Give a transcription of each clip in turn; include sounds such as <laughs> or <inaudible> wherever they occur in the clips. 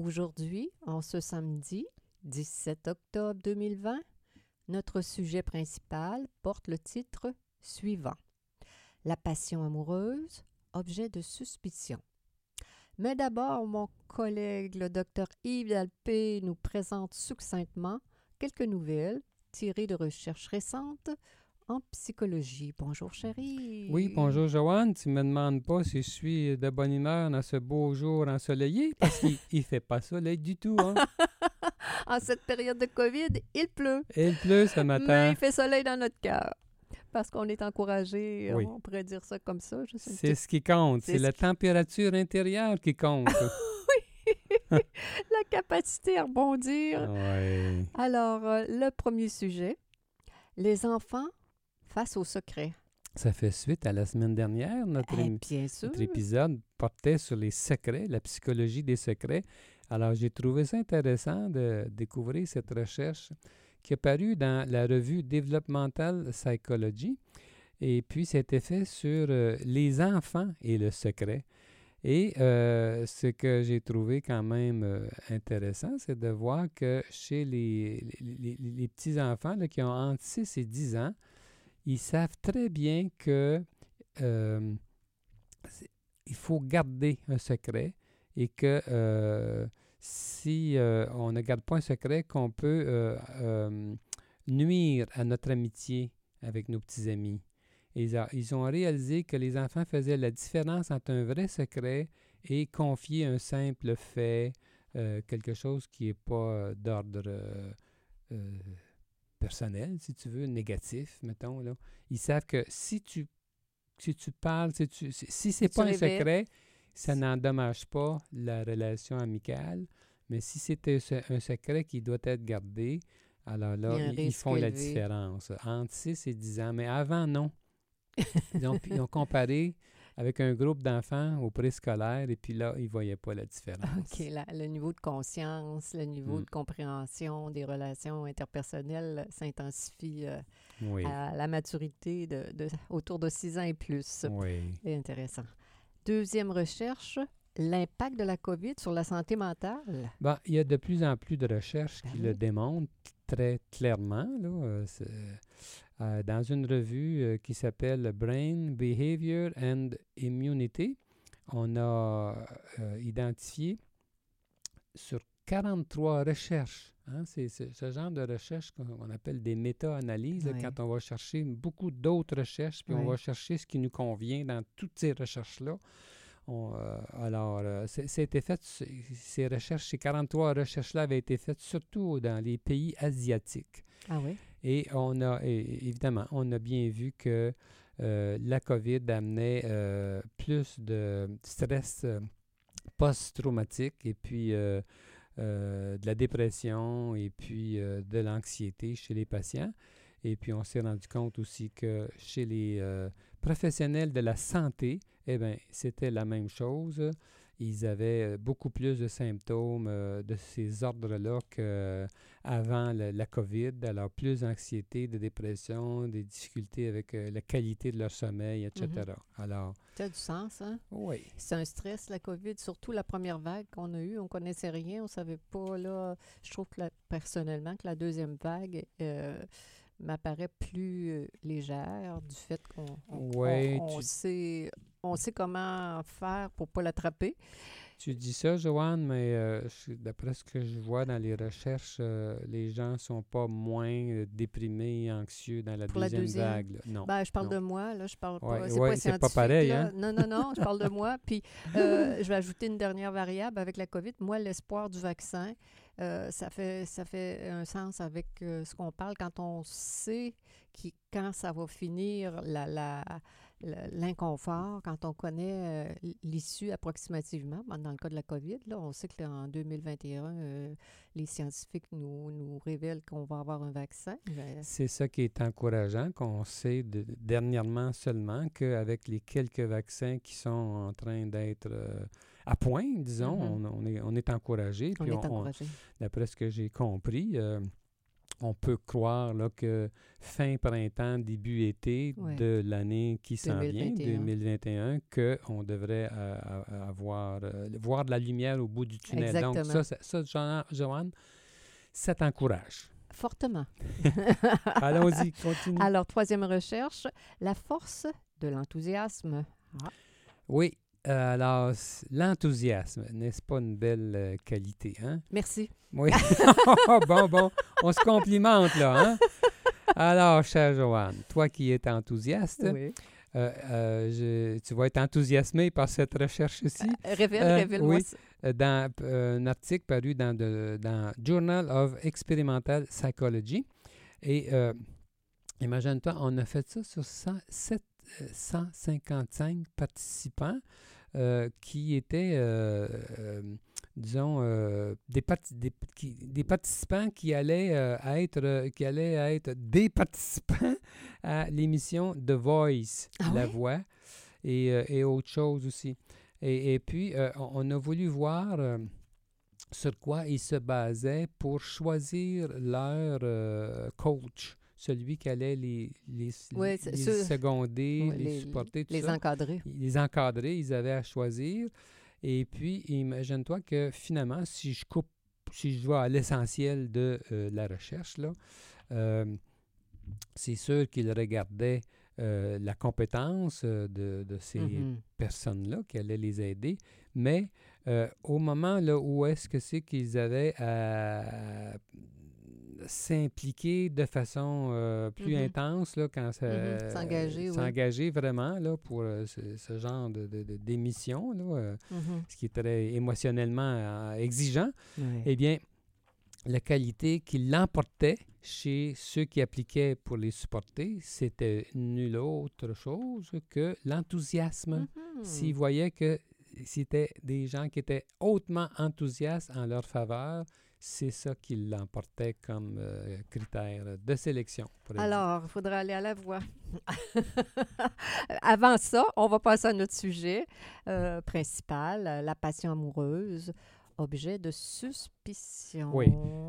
Aujourd'hui, en ce samedi 17 octobre 2020, notre sujet principal porte le titre suivant La passion amoureuse, objet de suspicion. Mais d'abord, mon collègue, le docteur Yves Dalpé, nous présente succinctement quelques nouvelles tirées de recherches récentes en psychologie. Bonjour, chérie. Oui, bonjour, Joanne. Tu me demandes pas si je suis de bonne humeur dans ce beau jour ensoleillé, parce qu'il <laughs> ne fait pas soleil du tout. Hein? <laughs> en cette période de COVID, il pleut. Il pleut ce matin. Mais il fait soleil dans notre cœur parce qu'on est encouragé, on pourrait dire ça comme ça. C'est ce qui compte, c'est la température intérieure qui compte. <laughs> oui, la capacité à rebondir. Oui. Alors, euh, le premier sujet, les enfants face au secret. Ça fait suite à la semaine dernière. Notre, eh, notre épisode portait sur les secrets, la psychologie des secrets. Alors, j'ai trouvé ça intéressant de découvrir cette recherche qui est paru dans la revue Developmental Psychology. Et puis, c'était fait sur euh, les enfants et le secret. Et euh, ce que j'ai trouvé quand même euh, intéressant, c'est de voir que chez les, les, petits-enfants qui ont entre 6 et 10 ans, ils savent très bien que il faut garder un secret et que si euh, on ne garde pas un secret, qu'on peut euh, euh, nuire à notre amitié avec nos petits amis. ils, ont réalisé que les enfants faisaient la différence entre un vrai secret et confier un simple fait, quelque chose qui n'est pas d'ordre personnel, si tu veux, négatif, mettons. Là. Ils savent que si tu, si tu parles, si, tu, si, c'est pas un secret, ça n'endommage pas la relation amicale. Mais si c'était un secret qui doit être gardé, alors là, ils, font la différence entre 6 et 10 ans. Mais avant, non. Ils ont, comparé avec un groupe d'enfants au préscolaire et puis là, ils ne voyaient pas la différence. <laughs> OK, le niveau de conscience, le niveau mm. de compréhension des relations interpersonnelles s'intensifie euh, à la maturité de, autour de 6 ans et plus. Oui. C'est intéressant. Deuxième recherche, l'impact de la COVID sur la santé mentale? Bon, il y a de plus en plus de recherches qui ben le démontrent très clairement. Là, euh, euh, dans une revue euh, qui s'appelle Brain, Behavior and Immunity, on a identifié sur 43 recherches. Hein, c'est ce genre de recherche qu'on appelle des méta-analyses, quand on va chercher beaucoup d'autres recherches, puis on va chercher ce qui nous convient dans toutes ces recherches-là. Euh, alors, euh, c'était fait, ces recherches, ces 43 recherches-là avaient été faites surtout dans les pays asiatiques. Ah oui? Et on a, évidemment, on a bien vu que euh, la COVID amenait plus de stress post-traumatique et puis de la dépression et puis de l'anxiété chez les patients. Et puis, on s'est rendu compte aussi que chez les professionnels de la santé, eh bien, c'était la même chose. Ils avaient euh, beaucoup plus de symptômes euh, de ces ordres-là qu'avant la, la, COVID. Alors, plus d'anxiété, de dépression, des difficultés avec euh, la qualité de leur sommeil, etc. Mm-hmm. Alors. Ça a du sens, hein? Oui. C'est un stress, la COVID, surtout la première vague qu'on a eue. On ne connaissait rien, on ne savait pas, là. Je trouve que personnellement que la deuxième vague m'apparaît plus euh, légère du fait qu'on sait, on sait comment faire pour ne pas l'attraper. Tu dis ça, Joanne, mais euh, d'après ce que je vois dans les recherches, euh, les gens ne sont pas moins euh, déprimés et anxieux dans la, deuxième, vague. Non. Ben, je parle de moi, là, je parle pas. c'est pas, pareil, hein? Non, non, non, je parle de moi. Puis <laughs> je vais ajouter une dernière variable avec la COVID. Moi, l'espoir du vaccin, ça, fait, ça fait un sens avec ce qu'on parle quand on sait qui, quand ça va finir la, la l'inconfort quand on connaît euh, l'issue approximativement. Dans le cas de la COVID, là, on sait qu'en 2021, euh, les scientifiques nous, nous révèlent qu'on va avoir un vaccin. Mais- C'est ça qui est encourageant, qu'on sait de- dernièrement seulement qu'avec les quelques vaccins qui sont en train d'être euh, à point, disons, Mhm. on, on est, on est encouragé. on puis est encouragé. d'après ce que j'ai compris, on peut croire là, que fin printemps, début été Ouais. de l'année qui s'en vient, 2021. 2021, qu'on devrait euh, avoir, euh, voir de la lumière au bout du tunnel. Donc Exactement. ça, ça, ça, Joanne- Joanne, ça t'encourage. Fortement. <laughs> Allons-y, continue. Alors, troisième recherche, la force de l'enthousiasme. Oui, euh, alors, c- l'enthousiasme, n'est-ce pas une belle euh, qualité, hein? Merci. Oui. <laughs> bon, bon, on se complimente, là, hein? Alors, chère Joanne, toi qui es enthousiaste, Oui. euh, euh, je- tu vas être enthousiasmé par cette recherche-ci. Euh, Révèle, Euh, révèle-moi oui. Euh, dans euh, un article paru dans, de- dans Journal of Experimental Psychology. Et euh, imagine-toi, on a fait ça sur 100 sept- euh, 155 participants euh, qui étaient, euh, euh, disons, des, parti- des, qui- des participants qui allaient, être, qui allaient être des <laughs> participants à l'émission The Voice, Ah La? Voix, et, et autre chose aussi. Et, et puis, on, a voulu voir sur quoi ils se basaient pour choisir leur euh, coach, celui qui allait les, les, seconder, les, supporter, tout les ça. encadrer. Les encadrer, ils avaient à choisir. Et puis, imagine-toi que finalement, si je coupe, si je vais à l'essentiel de euh, la recherche, là, euh, c'est sûr qu'ils regardaient euh, la compétence de, de ces Mhm. personnes-là qui allaient les aider, mais au moment là, où est-ce que c'est qu'ils avaient à s'impliquer de façon euh, plus Mhm. intense là, quand ça Mhm. S'engager, oui. s'engager vraiment là, pour euh, ce, ce genre de, d'émission, Mhm. ce qui est très émotionnellement exigeant, Ouais. eh bien, la qualité qui l'emportait chez ceux qui appliquaient pour les supporter, c'était nulle autre chose que l'enthousiasme. Mhm. S'ils voyaient que c'était des gens qui étaient hautement enthousiastes en leur faveur, c'est ça qui l'emportait comme euh, critère de sélection. Alors, il faudra aller à la voix. <laughs> Avant ça, on va passer à notre sujet euh, principal, la passion amoureuse, objet de suspicion. Oui.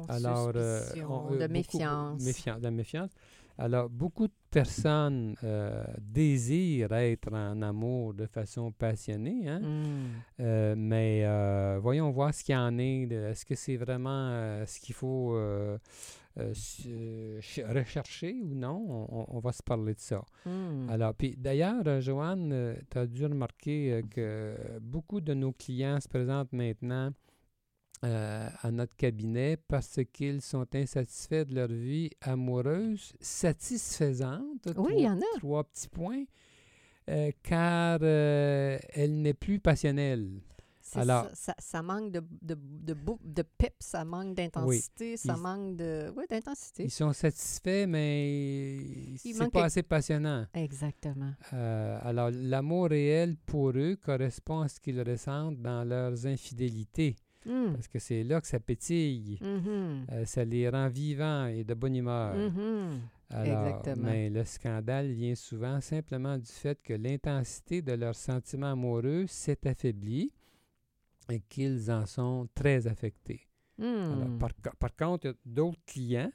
Alors, euh, on- de méfiance- La méfiance. Alors, beaucoup de personnes euh, désirent être en amour de façon passionnée, hein? Mm. Euh, mais euh, voyons voir ce qu'il y en est. Est-ce que c'est vraiment ce qu'il faut rechercher ou non? On, va se parler de ça. Mm. Alors, puis d'ailleurs, Joanne, tu as dû remarquer que beaucoup de nos clients se présentent maintenant euh, à notre cabinet parce qu'ils sont insatisfaits de leur vie amoureuse satisfaisante. Oui, il y en a. Trois petits points. euh, car euh, elle n'est plus passionnelle. Alors- ça, ça, ça manque de, de, de, pep, ça manque d'intensité, ça Ils- manque de... Oui, d'intensité. Ils sont satisfaits, mais c'est pas assez passionnant. Exactement. Euh, alors, l'amour réel pour eux correspond à ce qu'ils ressentent dans leurs infidélités, Mm. parce que c'est là que ça pétille. Mhm. Euh, ça les rend vivants et de bonne humeur. Mhm. Alors, Exactement. Mais le scandale vient souvent simplement du fait que l'intensité de leurs sentiments amoureux s'est affaiblie et qu'ils en sont très affectés. Alors, Mm. par, par contre, il y a d'autres clients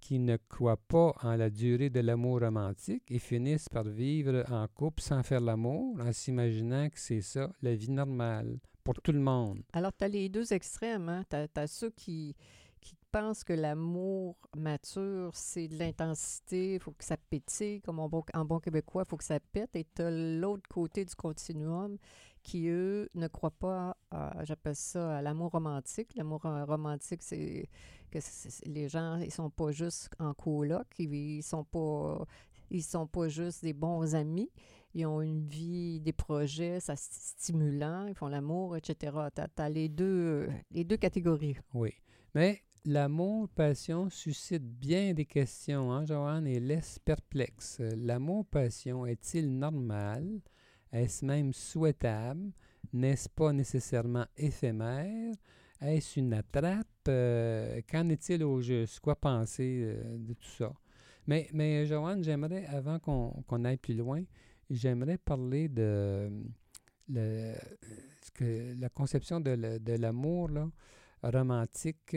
qui ne croient pas en la durée de l'amour romantique et finissent par vivre en couple sans faire l'amour, en s'imaginant que c'est ça, la vie normale, pour tout le monde. Alors, tu as les deux extrêmes. Hein? Tu as, ceux qui, qui pensent que l'amour mature, c'est de l'intensité, il faut que ça pétille, comme en bon, québécois, il faut que ça pète. Et tu as l'autre côté du continuum qui, eux, ne croient pas, j'appelle ça, l'amour romantique. L'amour euh, romantique, c'est que les gens, ils sont pas juste en coloc, ils, ils sont sont pas juste des bons amis, ils ont une vie, des projets, ça stimulant, ils font l'amour, etc. Tu as, les deux, les deux catégories. Oui. Mais l'amour-passion suscite bien des questions, hein, Joanne, et laisse perplexe. L'amour-passion est-il normal? Est-ce même souhaitable? N'est-ce pas nécessairement éphémère? Est-ce une attrape? Euh, qu'en est-il au juste? Quoi penser euh, de tout ça? Mais, mais Joanne, j'aimerais, avant qu'on aille plus loin, j'aimerais parler de le, que la conception de l'amour romantique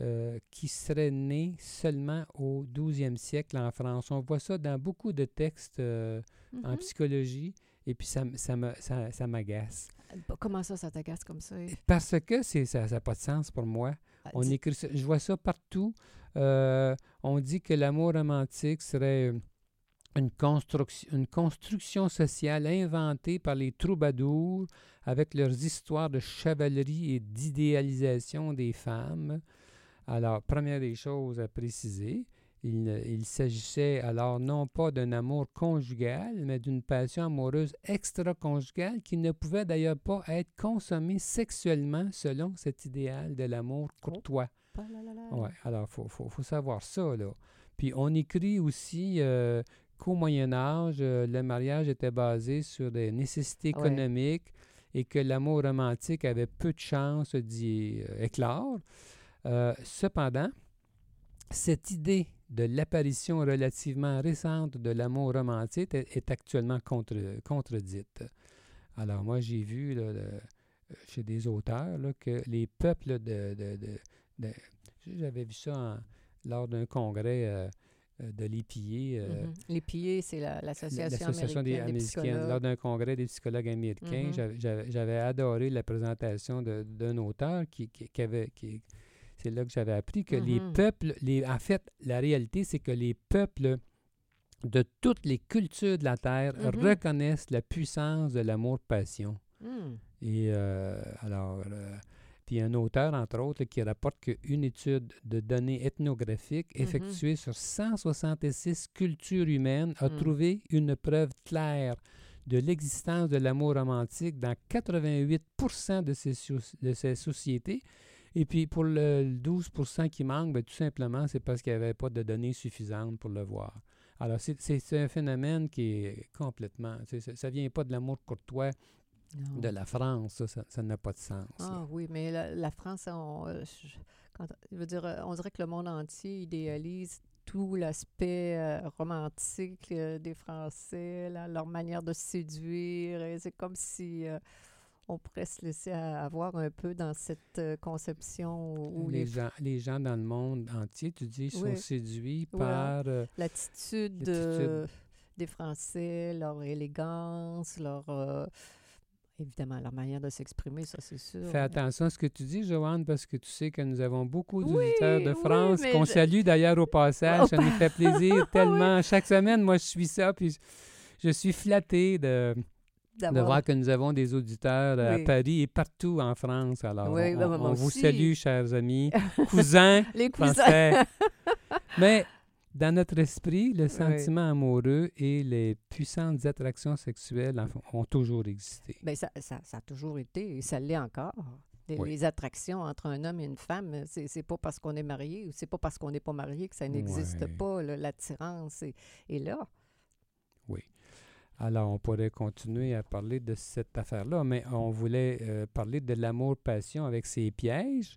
euh, qui serait né seulement au 12e siècle en France. On voit ça dans beaucoup de textes en Mhm. psychologie et puis ça, ça, me- ça, ça m'agace. Comment ça, ça t'agace comme ça? Parce que c'est, ça n'a pas de sens pour moi. Ah, On écrit ça- je vois ça partout. Euh, on dit que l'amour romantique serait une construction, une construction sociale inventée par les troubadours avec leurs histoires de chevalerie et d'idéalisation des femmes. Alors, première des choses à préciser, il, il s'agissait alors non pas d'un amour conjugal, mais d'une passion amoureuse extra-conjugale qui ne pouvait d'ailleurs pas être consommée sexuellement selon cet idéal de l'amour courtois. Là là. Oui, alors il faut, faut, faut savoir ça, là. Puis on écrit aussi euh, qu'au Moyen Âge, euh, le mariage était basé sur des nécessités Ouais. économiques et que l'amour romantique avait peu de chances d'y euh, éclore. Euh, cependant, cette idée de l'apparition relativement récente de l'amour romantique est, est actuellement contre, contredite. Alors moi, j'ai vu là, le- chez des auteurs là, que les peuples de... de- de- de- j'avais vu ça en- lors d'un congrès euh, euh, de l'épillé. euh, Mhm. Les pillés, c'est la- l'association des américaine des lors d'un congrès des psychologues américains, Mhm. j'avais- adoré la présentation de- d'un auteur qui, qui- qui avait. qui- c'est là que j'avais appris que les Mhm. peuples. Les, en fait, la réalité, c'est que les peuples de toutes les cultures de la Terre reconnaissent la puissance de l'amour-passion. Hmm. Et euh, alors, euh, puis un auteur, entre autres, qui rapporte qu'une étude de données ethnographiques Mhm. effectuée sur 166 cultures humaines a Mm. trouvé une preuve claire de l'existence de l'amour romantique dans 88 de ces, de ces sociétés. Et puis pour le 12 qui manque, ben, tout simplement, c'est parce qu'il n'y avait pas de données suffisantes pour le voir. Alors, c'est- un phénomène qui est complètement... Ça ne vient pas de l'amour courtois Non. de la France, ça, n'a pas de sens. là. Ah oui, mais la, la France, on, euh, je- quand, je veux dire, euh, on dirait que le monde entier idéalise tout l'aspect euh, romantique euh, des Français, leur manière de séduire. C'est comme si euh, on pourrait se laisser avoir un peu dans cette conception où les, les, gens, les gens dans le monde entier, tu dis, sont Oui. séduits par... l'attitude des Français, leur élégance, leur... euh, évidemment, leur manière de s'exprimer, ça c'est sûr. Fais attention à ce que tu dis, Joanne, parce que tu sais que nous avons beaucoup Oui, d'auditeurs de France qu'on je- salue d'ailleurs au passage. Ça nous fait plaisir <laughs> tellement. Chaque semaine, moi, je suis ça, puis je, suis flatté de, de voir que nous avons des auditeurs à Oui. Paris et partout en France. Alors, Oui, on, ben, on- moi on vous salue, chers amis, <laughs> cousins Les cousins. français. Mais dans notre esprit, le sentiment amoureux et les puissantes attractions sexuelles en- ont toujours existé. Ben, ça, ça, ça a toujours été et ça l'est encore. Les, Oui. les attractions entre un homme et une femme, c'est pas parce qu'on est marié ou c'est pas parce qu'on n'est pas marié que ça n'existe pas. L'attirance est, est là. Alors, on pourrait continuer à parler de cette affaire-là, mais on voulait euh, parler de l'amour-passion avec ses pièges.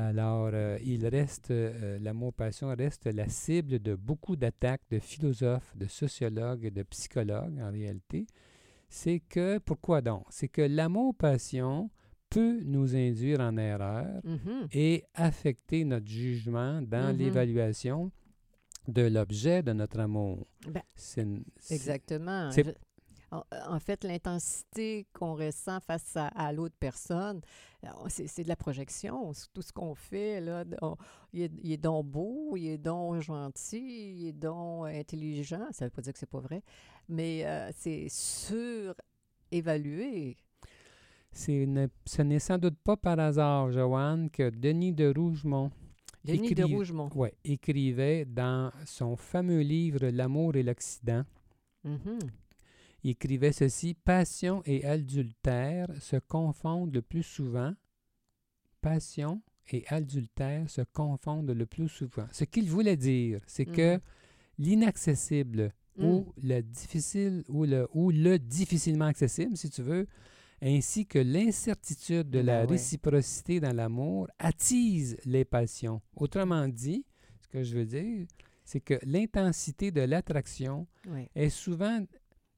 Alors, euh, il reste, euh, l'amour-passion reste la cible de beaucoup d'attaques de philosophes, de sociologues et de psychologues en réalité. C'est que, pourquoi donc? C'est que l'amour-passion peut nous induire en erreur Mhm. et affecter notre jugement dans Mhm. l'évaluation de l'objet de notre amour. Ben, Exactement. En, fait, l'intensité qu'on ressent face à, à l'autre personne, euh, c'est de la projection. C'est Tout ce qu'on fait, là, on- il, est, il est donc beau, il est donc gentil, il est donc intelligent. Ça ne veut pas dire que c'est pas vrai, mais euh, c'est surévalué. Ne- ce n'est sans doute pas par hasard, Joanne, que Denis de Rougemont Denis de Écrive- Rougemont. ouais, écrivait dans son fameux livre L'amour et l'Occident, Mhm. Il écrivait ceci Passion et adultère se confondent le plus souvent. Passion et adultère se confondent le plus souvent. Ce qu'il voulait dire, c'est Mhm. que l'inaccessible Mm. ou le difficile ou le, ou le difficilement accessible, si tu veux, ainsi que l'incertitude de la Ben ouais. réciprocité dans l'amour attise les passions. Autrement dit, ce que je veux dire, c'est que l'intensité de l'attraction Ouais. est souvent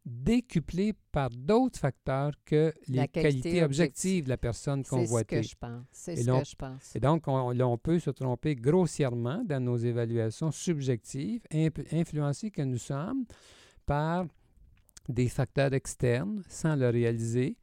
décuplée par d'autres facteurs que les La qualité qualités objectives objective. de la personne C'est ce convoitée. que je pense. C'est Et ce donc- que je pense. Et donc, on, là, on peut se tromper grossièrement dans nos évaluations subjectives, influencées que nous sommes par des facteurs externes sans le réaliser.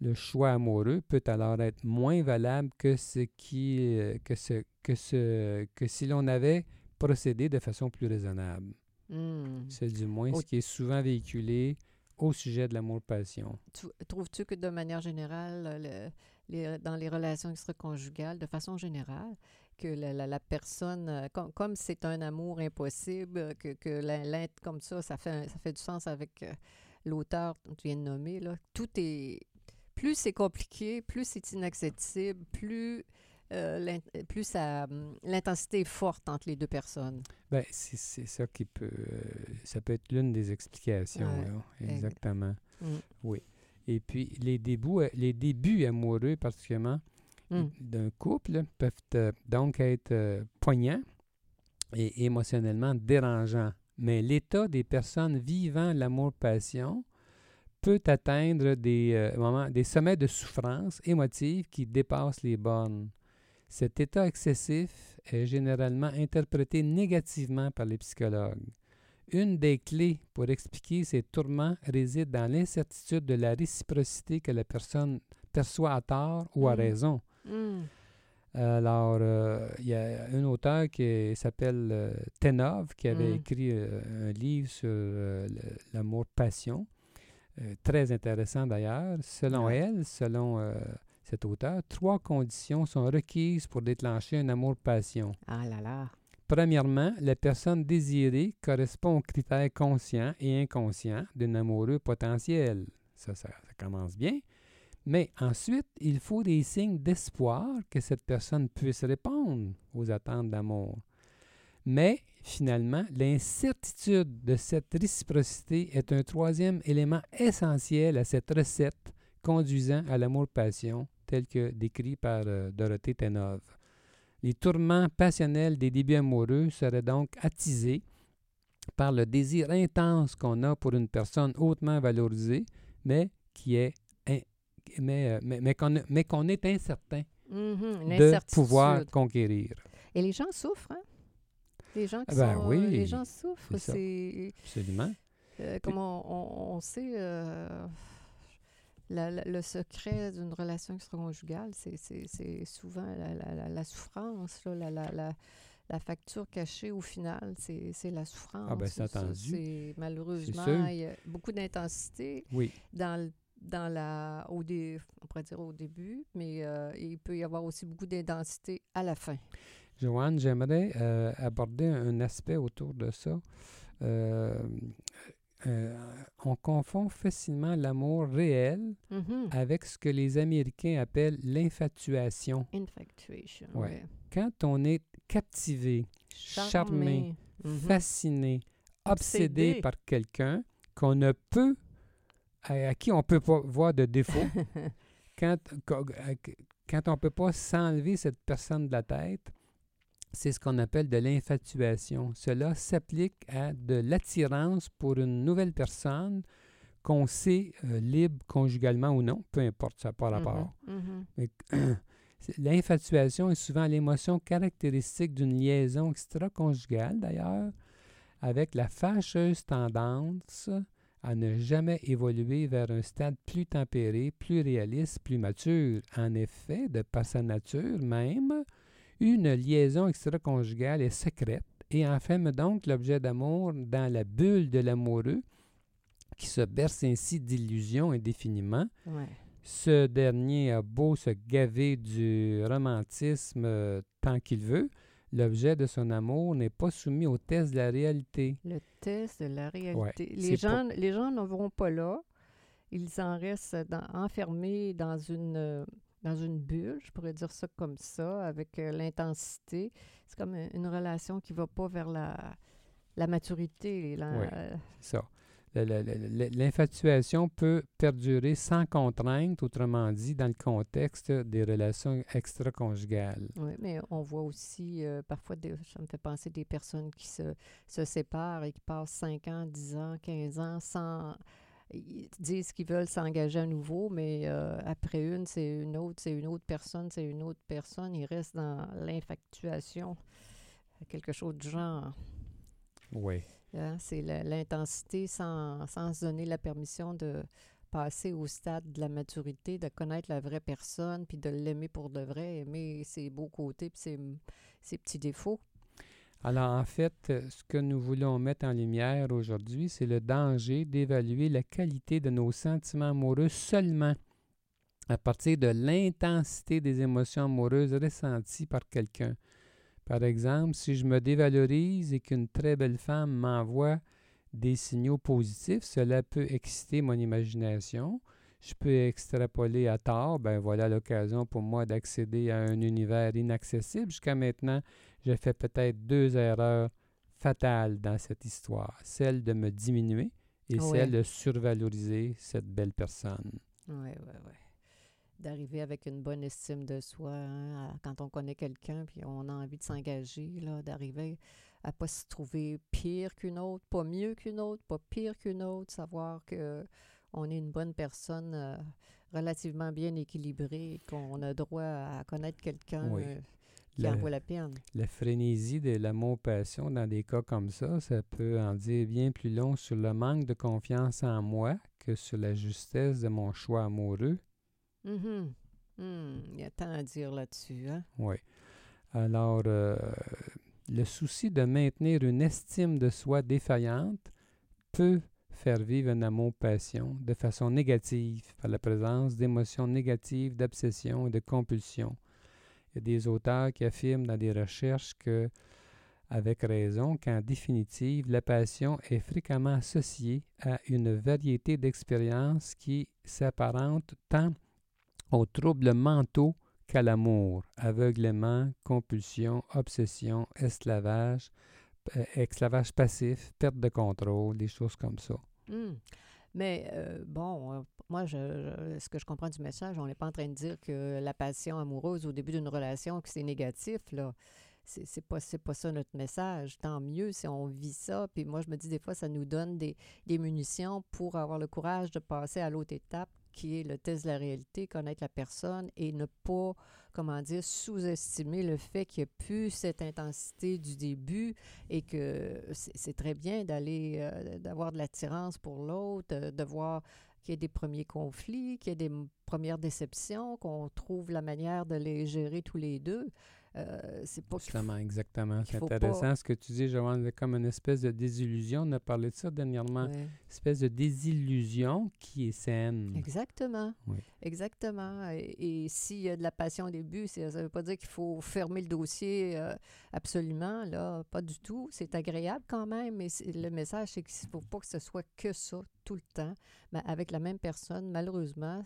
Le choix amoureux peut alors être moins valable que ce qui euh, que ce que ce que si l'on avait procédé de façon plus raisonnable. Hmm. C'est du moins ce qui est souvent véhiculé au sujet de l'amour-passion. Tu- Trouves-tu que de manière générale, le- les- dans les relations extra-conjugales, de façon générale, que la, la- la personne, euh, com- comme c'est un amour impossible, que, l'être comme ça, ça fait, ça fait du sens avec euh, l'auteur que tu viens de nommer, là. tout est... Plus c'est compliqué, plus c'est inaccessible, plus, euh, plus hum, l'intensité est forte entre les deux personnes. Ben, c'est ça qui peut euh, ça peut être l'une des explications, Ouais, là. ex- exactement. Mm. Oui. Et puis, les débuts, euh, les débuts amoureux, particulièrement Mm. d'un couple, peuvent euh, donc être euh, poignants et émotionnellement dérangeants. Mais l'état des personnes vivant l'amour-passion peut atteindre des, euh, moments, des sommets de souffrance émotive qui dépassent les bornes. Cet état excessif est généralement interprété négativement par les psychologues. Une des clés pour expliquer ces tourments réside dans l'incertitude de la réciprocité que la personne perçoit à tort ou à Mm. raison. Mm. Alors, euh, il y a un auteur qui s'appelle euh, Tenov qui avait Mm. écrit euh, un livre sur l'amour-passion, très intéressant d'ailleurs. Selon elle, selon cet auteur, trois conditions sont requises pour déclencher un amour-passion. Ah là là. Premièrement, la personne désirée correspond aux critères conscients et inconscients d'un amoureux potentiel. Ça, ça, ça commence bien. Mais ensuite, il faut des signes d'espoir que cette personne puisse répondre aux attentes d'amour. Mais finalement, l'incertitude de cette réciprocité est un troisième élément essentiel à cette recette conduisant à l'amour-passion, tel que décrit par euh, Dorothée Tenov. Les tourments passionnels des débuts amoureux seraient donc attisés par le désir intense qu'on a pour une personne hautement valorisée, mais qui est mais, euh, mais, mais qu'on mais qu'on est incertain Mhm, de pouvoir conquérir. Et les gens souffrent, hein? Les gens qui Ah ben sont, oui, les gens souffrent. c'est Absolument. euh, comme on, on- on sait, euh, la- la- le secret d'une relation extra-conjugale, c'est- souvent la, souffrance, là, la, facture cachée au final, c'est la souffrance. Ah ben, c'est attendu. malheureusement, il y a beaucoup d'intensité Oui. dans le- dans la au dé, on pourrait dire au début, mais euh, il peut y avoir aussi beaucoup d'intensité à la fin. Joanne, j'aimerais euh, aborder un aspect autour de ça. Euh, euh, on confond facilement l'amour réel Mhm. avec ce que les Américains appellent l'infatuation. Infatuation. Ouais. ouais. Quand on est captivé, charmé, Mhm. fasciné, obsédé, Obsédé. par quelqu'un qu'on ne peut, à, à qui on peut pas voir de défaut, <laughs> quand, quand, quand on ne peut pas s'enlever cette personne de la tête, c'est ce qu'on appelle de l'infatuation. Cela s'applique à de l'attirance pour une nouvelle personne qu'on sait euh, libre conjugalement ou non, peu importe, ça n'a pas rapport. Mhm, mhm. Mais <clears throat> c'est- L'infatuation est souvent l'émotion caractéristique d'une liaison extra-conjugale, d'ailleurs, avec la fâcheuse tendance à ne jamais évoluer vers un stade plus tempéré, plus réaliste, plus mature. En effet, de par sa nature même, une liaison extra-conjugale est secrète et enferme donc l'objet d'amour dans la bulle de l'amoureux qui se berce ainsi d'illusions indéfiniment. Ouais. Ce dernier a beau se gaver du romantisme euh, tant qu'il veut, l'objet de son amour n'est pas soumis au test de la réalité. Le test de la réalité. les, gens, les gens ne vont pas là. Ils en restent dans- enfermés dans une, euh, dans une bulle, je pourrais dire ça comme ça, avec euh, l'intensité. C'est comme une relation qui ne va pas vers la, la maturité. oui, c'est ça. L'infatuation peut perdurer sans contrainte, autrement dit, dans le contexte des relations extra-conjugales. Oui, mais on voit aussi euh, parfois, des, ça me fait penser des personnes qui se, se séparent et qui passent 5 ans, 10 ans, 15 ans sans ils disent qu'ils veulent s'engager à nouveau, mais euh, après une, c'est une autre, c'est une autre personne, c'est une autre personne. Ils restent dans l'infatuation, quelque chose de genre. Oui. Hein, c'est l'intensité sans, sans se donner la permission de passer au stade de la maturité, de connaître la vraie personne, puis de l'aimer pour de vrai, aimer ses beaux côtés, puis ses, ses petits défauts. Alors, en fait, ce que nous voulons mettre en lumière aujourd'hui, c'est le danger d'évaluer la qualité de nos sentiments amoureux seulement à partir de l'intensité des émotions amoureuses ressenties par quelqu'un. Par exemple, si je me dévalorise et qu'une très belle femme m'envoie des signaux positifs, cela peut exciter mon imagination. Je peux extrapoler à tort, ben voilà l'occasion pour moi d'accéder à un univers inaccessible. Jusqu'à maintenant, j'ai fait peut-être deux erreurs fatales dans cette histoire, celle de me diminuer et celle de survaloriser cette belle personne. Oui, oui, oui. D'arriver avec une bonne estime de soi hein, quand on connaît quelqu'un puis on a envie de s'engager, là, d'arriver à pas se trouver pire qu'une autre, pas mieux qu'une autre, pas pire qu'une autre, savoir que on est une bonne personne euh, relativement bien équilibrée, qu'on a droit à connaître quelqu'un euh, qui en vaut la peine. La frénésie de l'amour-passion dans des cas comme ça, ça peut en dire bien plus long sur le manque de confiance en moi que sur la justesse de mon choix amoureux Mm Il y a tant à dire là-dessus. Hein? Oui. Alors, euh, le souci de maintenir une estime de soi défaillante peut faire vivre un amour-passion de façon négative par la présence d'émotions négatives, d'obsession et de compulsion. Il y a des auteurs qui affirment dans des recherches que, avec raison, qu'en définitive, la passion est fréquemment associée à une variété d'expériences qui s'apparentent tant aux troubles mentaux qu'à l'amour, aveuglement, compulsion, obsession, esclavage, euh, esclavage passif, perte de contrôle, des choses comme ça. Hmm. Mais euh, bon, euh, moi, je, ce que je comprends du message, on n'est pas en train de dire que la passion amoureuse au début d'une relation, que c'est négatif, là. C'est pas, pas ça notre message. Tant mieux si on vit ça. Puis moi, je me dis des fois, ça nous donne des, des munitions pour avoir le courage de passer à l'autre étape qui est le test de la réalité, connaître la personne et ne pas, comment dire, sous-estimer le fait qu'il n'y a plus cette intensité du début et que c'est très bien d'aller, euh, d'avoir de l'attirance pour l'autre, de voir qu'il y ait des premiers conflits, qu'il y ait des premières déceptions, qu'on trouve la manière de les gérer tous les deux. Euh, c'est pas Justement, exactement. C'est intéressant ce que tu dis, Joanne, comme une espèce de désillusion. On a parlé de ça dernièrement. Une espèce de désillusion qui est saine. Exactement. Exactement. Et, s'il y a de la passion au début, ça ne veut pas dire qu'il faut fermer le dossier euh, absolument. Là, pas du tout. C'est agréable quand même, mais le message, c'est qu'il ne faut pas que ce soit que ça tout le temps. Mais avec la même personne, malheureusement,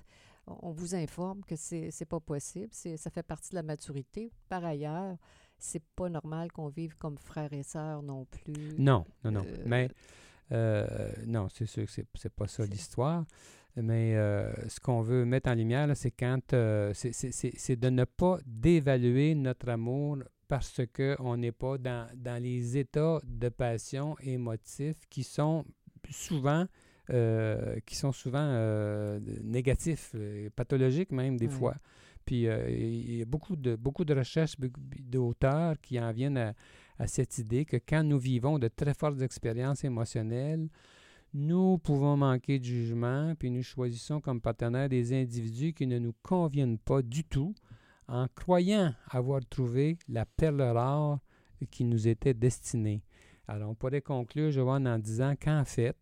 on vous informe que c'est n'est pas possible. Ça fait partie de la maturité. Par ailleurs, c'est pas normal qu'on vive comme frères et sœurs non plus. Non, non, non. Euh, Mais euh, non, c'est sûr que c'est pas ça l'histoire. Mais euh, ce qu'on veut mettre en lumière, c'est quand c'est de ne pas dévaluer notre amour parce qu'on n'est pas dans, dans les états de passion émotifs qui sont souvent euh, qui sont souvent euh, négatifs, euh, pathologiques même des fois. Puis il y a beaucoup de, beaucoup de recherches d'auteurs qui en viennent à, à, cette idée que quand nous vivons de très fortes expériences émotionnelles, nous pouvons manquer de jugement, puis nous choisissons comme partenaires des individus qui ne nous conviennent pas du tout, en croyant avoir trouvé la perle rare qui nous était destinée. Alors, on pourrait conclure, Joanne, en disant qu'en fait,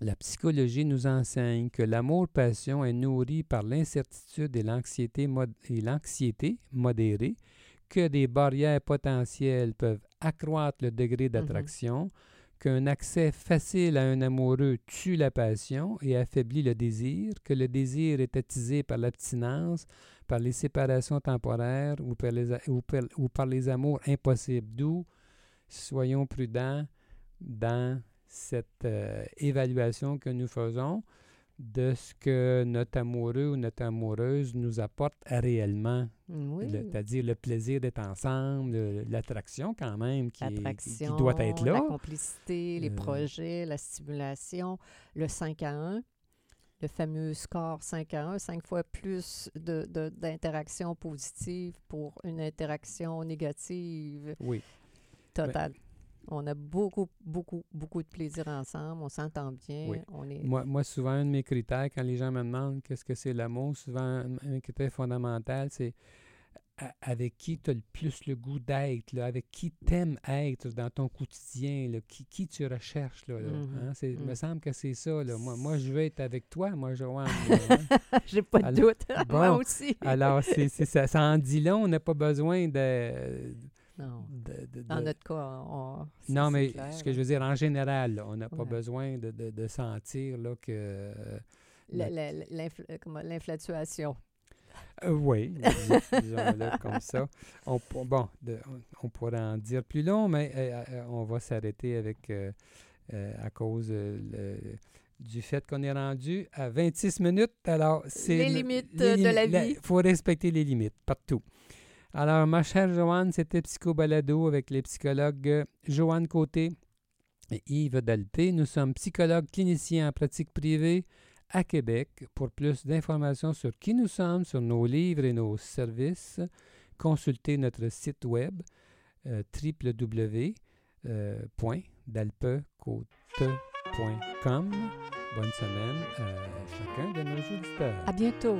la psychologie nous enseigne que l'amour-passion est nourri par l'incertitude et l'anxiété, modérée, que des barrières potentielles peuvent accroître le degré mm-hmm. d'attraction, qu'un accès facile à un amoureux tue la passion et affaiblit le désir, que le désir est attisé par l'abstinence, par les séparations temporaires ou par les, ou ou par les amours impossibles. D'où soyons prudents dans cette euh, évaluation que nous faisons de ce que notre amoureux ou notre amoureuse nous apporte réellement. C'est-à-dire le plaisir d'être ensemble, l'attraction quand même qui, qui, doit être là. La complicité, les euh. projets, la stimulation, le 5 à 1, le fameux score 5 à 1, 5 fois plus d'interactions de, positives pour une interaction négative oui. totale. On a beaucoup, beaucoup, beaucoup de plaisir ensemble. On s'entend bien. On est... moi, moi, souvent, un de mes critères, quand les gens me demandent qu'est-ce que c'est l'amour, souvent, un critère fondamental, c'est avec qui tu as le plus le goût d'être, avec qui t'aimes être dans ton quotidien, là, qui, qui tu recherches. Là, mm-hmm. Il me mm. semble que c'est ça. Là. Moi, moi, je veux être avec toi, moi, Joanne. <laughs> J'ai pas de doute. <laughs> moi aussi. alors, c'est, ça, ça en dit long. On n'a pas besoin de non. Dans notre cas, on, Non, mais ce que je veux dire, en général, on n'a pas besoin de, de, sentir là, que. L'inflatuation. Euh, oui, <laughs> disons-le comme ça. On, bon, on, pourrait en dire plus long, mais euh, euh, on va s'arrêter avec, à cause du fait qu'on est rendu à 26 minutes. Alors, c'est. Les limites de la vie. Il faut respecter les limites, partout. Alors, ma chère Joanne, c'était Psycho Balado avec les psychologues Joanne Côté et Yves Dalpé. Nous sommes psychologues cliniciens en pratique privée à Québec. Pour plus d'informations sur qui nous sommes, sur nos livres et nos services, consultez notre site web euh, www.dalpecote.com. Bonne semaine à chacun de nos auditeurs. À bientôt.